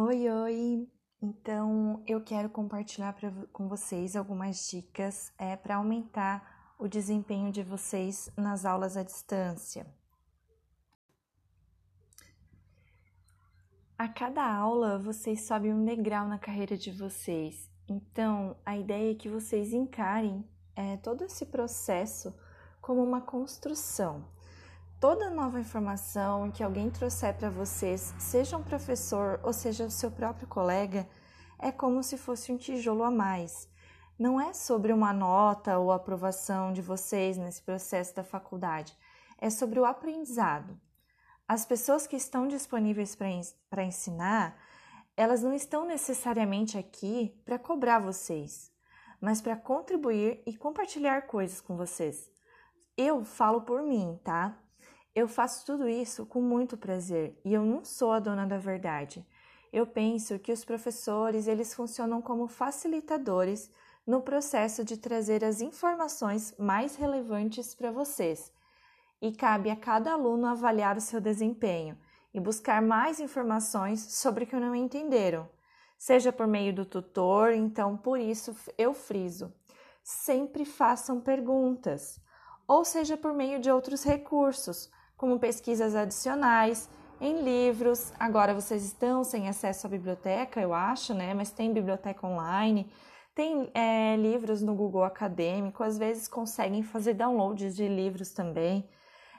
Oi, oi! Então, eu quero compartilhar pra, com vocês algumas dicas é, para aumentar o desempenho de vocês nas aulas à distância. A cada aula, vocês sobem um degrau na carreira de vocês. Então, a ideia é que vocês encarem é, todo esse processo como uma construção toda nova informação que alguém trouxer para vocês, seja um professor ou seja o seu próprio colega, é como se fosse um tijolo a mais. Não é sobre uma nota ou aprovação de vocês nesse processo da faculdade, é sobre o aprendizado. As pessoas que estão disponíveis para ensinar, elas não estão necessariamente aqui para cobrar vocês, mas para contribuir e compartilhar coisas com vocês. Eu falo por mim, tá? Eu faço tudo isso com muito prazer e eu não sou a dona da verdade. Eu penso que os professores, eles funcionam como facilitadores no processo de trazer as informações mais relevantes para vocês. E cabe a cada aluno avaliar o seu desempenho e buscar mais informações sobre o que não entenderam, seja por meio do tutor, então por isso eu friso. Sempre façam perguntas, ou seja por meio de outros recursos, como pesquisas adicionais em livros. Agora vocês estão sem acesso à biblioteca, eu acho, né? Mas tem biblioteca online, tem é, livros no Google Acadêmico, às vezes conseguem fazer downloads de livros também.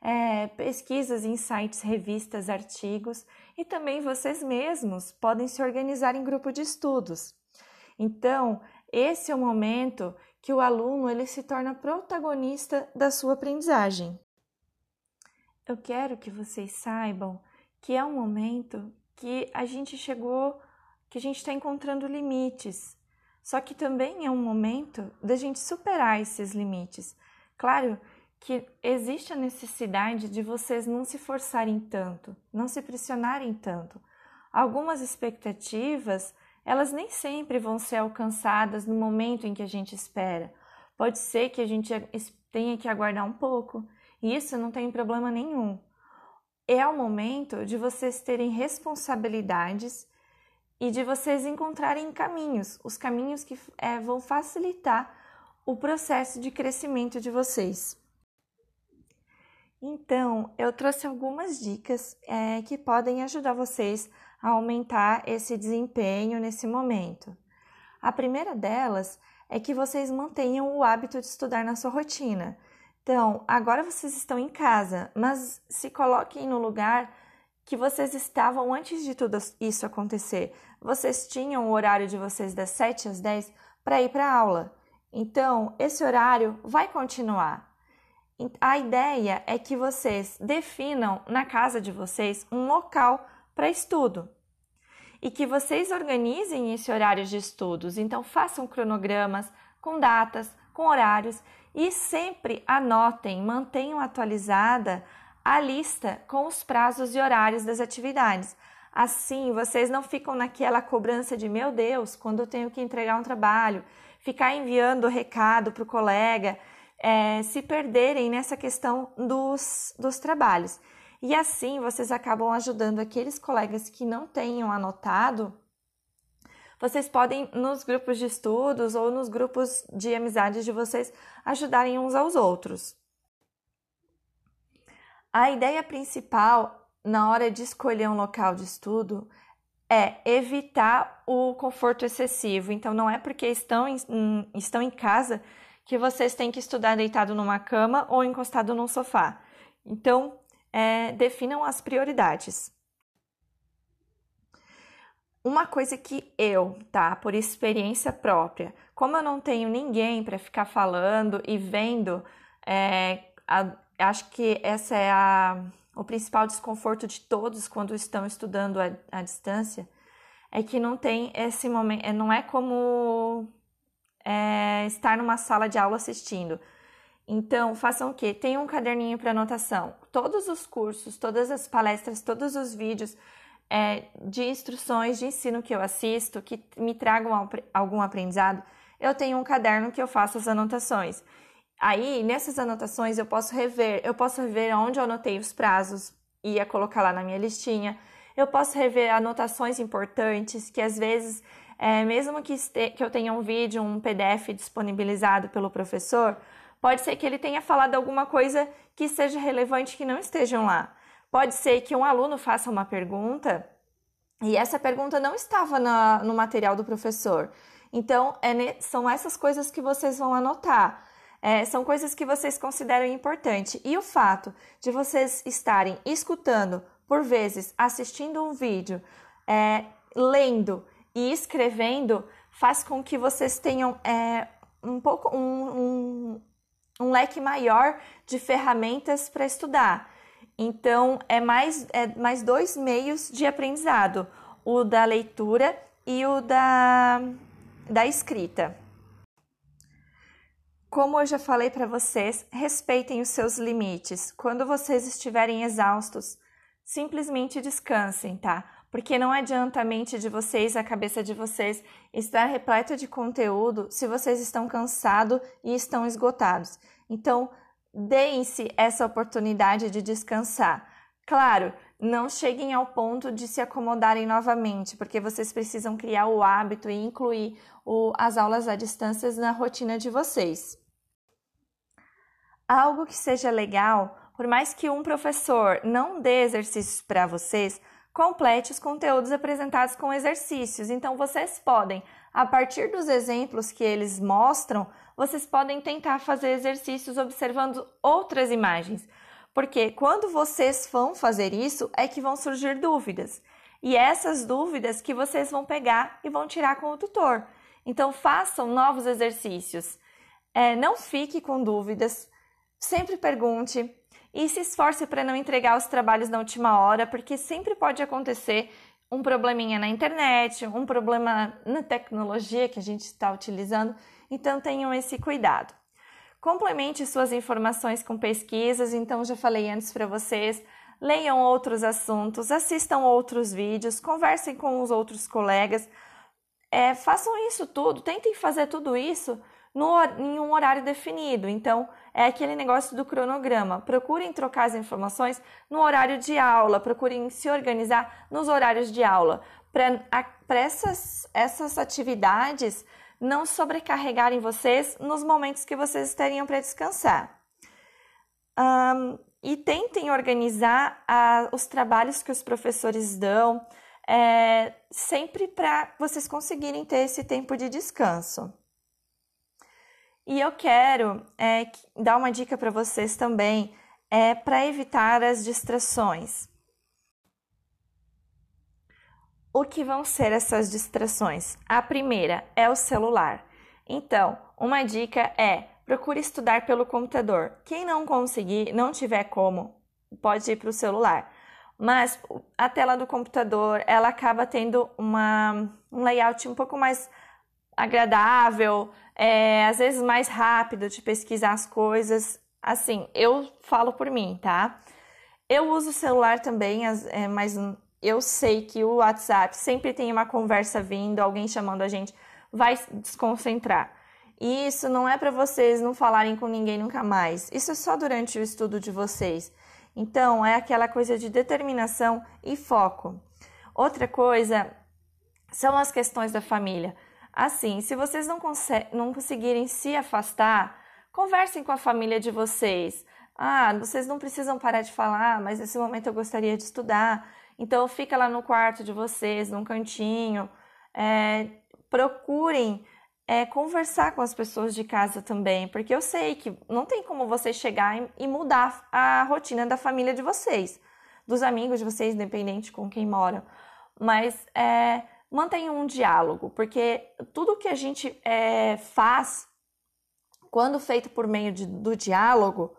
É, pesquisas em sites, revistas, artigos e também vocês mesmos podem se organizar em grupo de estudos. Então, esse é o momento que o aluno ele se torna protagonista da sua aprendizagem. Eu quero que vocês saibam que é um momento que a gente chegou, que a gente está encontrando limites. Só que também é um momento da gente superar esses limites. Claro que existe a necessidade de vocês não se forçarem tanto, não se pressionarem tanto. Algumas expectativas, elas nem sempre vão ser alcançadas no momento em que a gente espera. Pode ser que a gente tenha que aguardar um pouco. Isso não tem problema nenhum. É o momento de vocês terem responsabilidades e de vocês encontrarem caminhos, os caminhos que é, vão facilitar o processo de crescimento de vocês. Então, eu trouxe algumas dicas é, que podem ajudar vocês a aumentar esse desempenho nesse momento. A primeira delas é que vocês mantenham o hábito de estudar na sua rotina. Então, agora vocês estão em casa, mas se coloquem no lugar que vocês estavam antes de tudo isso acontecer. Vocês tinham o horário de vocês das 7 às 10 para ir para aula. Então, esse horário vai continuar. A ideia é que vocês definam na casa de vocês um local para estudo e que vocês organizem esse horário de estudos. Então, façam cronogramas com datas, com horários e sempre anotem, mantenham atualizada a lista com os prazos e horários das atividades. Assim, vocês não ficam naquela cobrança de meu Deus, quando eu tenho que entregar um trabalho, ficar enviando recado para o colega, é, se perderem nessa questão dos, dos trabalhos. E assim vocês acabam ajudando aqueles colegas que não tenham anotado vocês podem, nos grupos de estudos ou nos grupos de amizades de vocês, ajudarem uns aos outros. A ideia principal na hora de escolher um local de estudo é evitar o conforto excessivo. Então, não é porque estão em, estão em casa que vocês têm que estudar deitado numa cama ou encostado num sofá. Então, é, definam as prioridades. Uma coisa que eu, tá, por experiência própria, como eu não tenho ninguém para ficar falando e vendo, é, a, acho que essa é a, o principal desconforto de todos quando estão estudando à, distância, é que não tem esse momento, é, não é como é, estar numa sala de aula assistindo. Então, façam o quê? Tenham um caderninho para anotação. Todos os cursos, todas as palestras, todos os vídeos é, de instruções de ensino que eu assisto, que me tragam algum aprendizado, eu tenho um caderno que eu faço as anotações. Aí, nessas anotações, eu posso rever, eu posso rever onde eu anotei os prazos, ia colocar lá na minha listinha. eu posso rever anotações importantes que às vezes, é, mesmo que, este, que eu tenha um vídeo, um PDF disponibilizado pelo professor, pode ser que ele tenha falado alguma coisa que seja relevante que não estejam lá. Pode ser que um aluno faça uma pergunta e essa pergunta não estava na, no material do professor. Então, é, são essas coisas que vocês vão anotar. É, são coisas que vocês consideram importante. E o fato de vocês estarem escutando, por vezes, assistindo um vídeo, é, lendo e escrevendo, faz com que vocês tenham é, um pouco um, um, um leque maior de ferramentas para estudar. Então, é mais, é mais dois meios de aprendizado: o da leitura e o da, da escrita. Como eu já falei para vocês, respeitem os seus limites. Quando vocês estiverem exaustos, simplesmente descansem, tá? Porque não adianta a mente de vocês, a cabeça de vocês estar repleta de conteúdo se vocês estão cansados e estão esgotados. Então, deem-se essa oportunidade de descansar. Claro, não cheguem ao ponto de se acomodarem novamente, porque vocês precisam criar o hábito e incluir o, as aulas à distância na rotina de vocês. Algo que seja legal, por mais que um professor não dê exercícios para vocês, complete os conteúdos apresentados com exercícios. Então, vocês podem, a partir dos exemplos que eles mostram, vocês podem tentar fazer exercícios observando outras imagens, porque quando vocês vão fazer isso é que vão surgir dúvidas. E essas dúvidas que vocês vão pegar e vão tirar com o tutor. Então façam novos exercícios. É, não fique com dúvidas, sempre pergunte e se esforce para não entregar os trabalhos na última hora, porque sempre pode acontecer um probleminha na internet, um problema na tecnologia que a gente está utilizando então tenham esse cuidado. Complemente suas informações com pesquisas, então já falei antes para vocês. Leiam outros assuntos, assistam outros vídeos, conversem com os outros colegas. É, façam isso tudo, tentem fazer tudo isso no, em um horário definido. Então, é aquele negócio do cronograma. Procurem trocar as informações no horário de aula, procurem se organizar nos horários de aula. Para essas, essas atividades, não sobrecarregarem vocês nos momentos que vocês teriam para descansar. Um, e tentem organizar a, os trabalhos que os professores dão, é, sempre para vocês conseguirem ter esse tempo de descanso. E eu quero é, dar uma dica para vocês também, é para evitar as distrações. O que vão ser essas distrações? A primeira é o celular. Então, uma dica é procure estudar pelo computador. Quem não conseguir, não tiver como, pode ir para o celular. Mas a tela do computador, ela acaba tendo uma, um layout um pouco mais agradável, é, às vezes mais rápido de pesquisar as coisas. Assim, eu falo por mim, tá? Eu uso o celular também, é, mas eu sei que o WhatsApp sempre tem uma conversa vindo, alguém chamando a gente, vai desconcentrar. E isso não é para vocês não falarem com ninguém nunca mais. Isso é só durante o estudo de vocês. Então, é aquela coisa de determinação e foco. Outra coisa são as questões da família. Assim, se vocês não, não conseguirem se afastar, conversem com a família de vocês. Ah, vocês não precisam parar de falar, mas nesse momento eu gostaria de estudar. Então, fica lá no quarto de vocês, num cantinho. É, procurem é, conversar com as pessoas de casa também, porque eu sei que não tem como vocês chegar e mudar a rotina da família de vocês, dos amigos de vocês, independente com quem moram. Mas é, mantenham um diálogo, porque tudo que a gente é, faz, quando feito por meio de, do diálogo,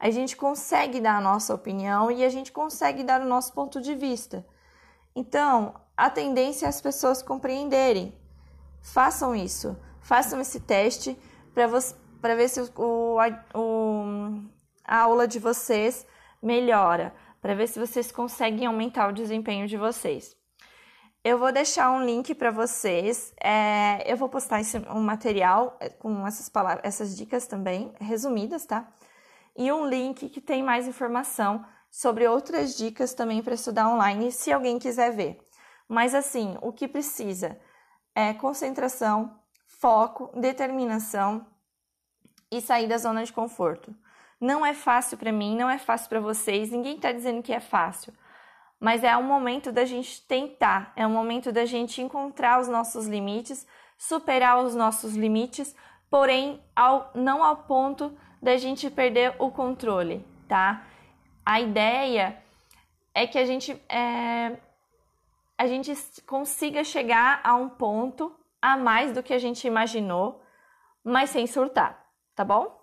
a gente consegue dar a nossa opinião e a gente consegue dar o nosso ponto de vista. Então, a tendência é as pessoas compreenderem. Façam isso, façam esse teste para ver se o, o, a aula de vocês melhora, para ver se vocês conseguem aumentar o desempenho de vocês. Eu vou deixar um link para vocês. É, eu vou postar esse, um material é, com essas palavras, essas dicas também, resumidas, tá? e um link que tem mais informação sobre outras dicas também para estudar online, se alguém quiser ver. Mas assim, o que precisa é concentração, foco, determinação e sair da zona de conforto. Não é fácil para mim, não é fácil para vocês, ninguém está dizendo que é fácil. Mas é o momento da gente tentar, é o momento da gente encontrar os nossos limites, superar os nossos limites, porém ao, não ao ponto da gente perder o controle, tá? A ideia é que a gente, é, a gente consiga chegar a um ponto a mais do que a gente imaginou, mas sem surtar, tá bom?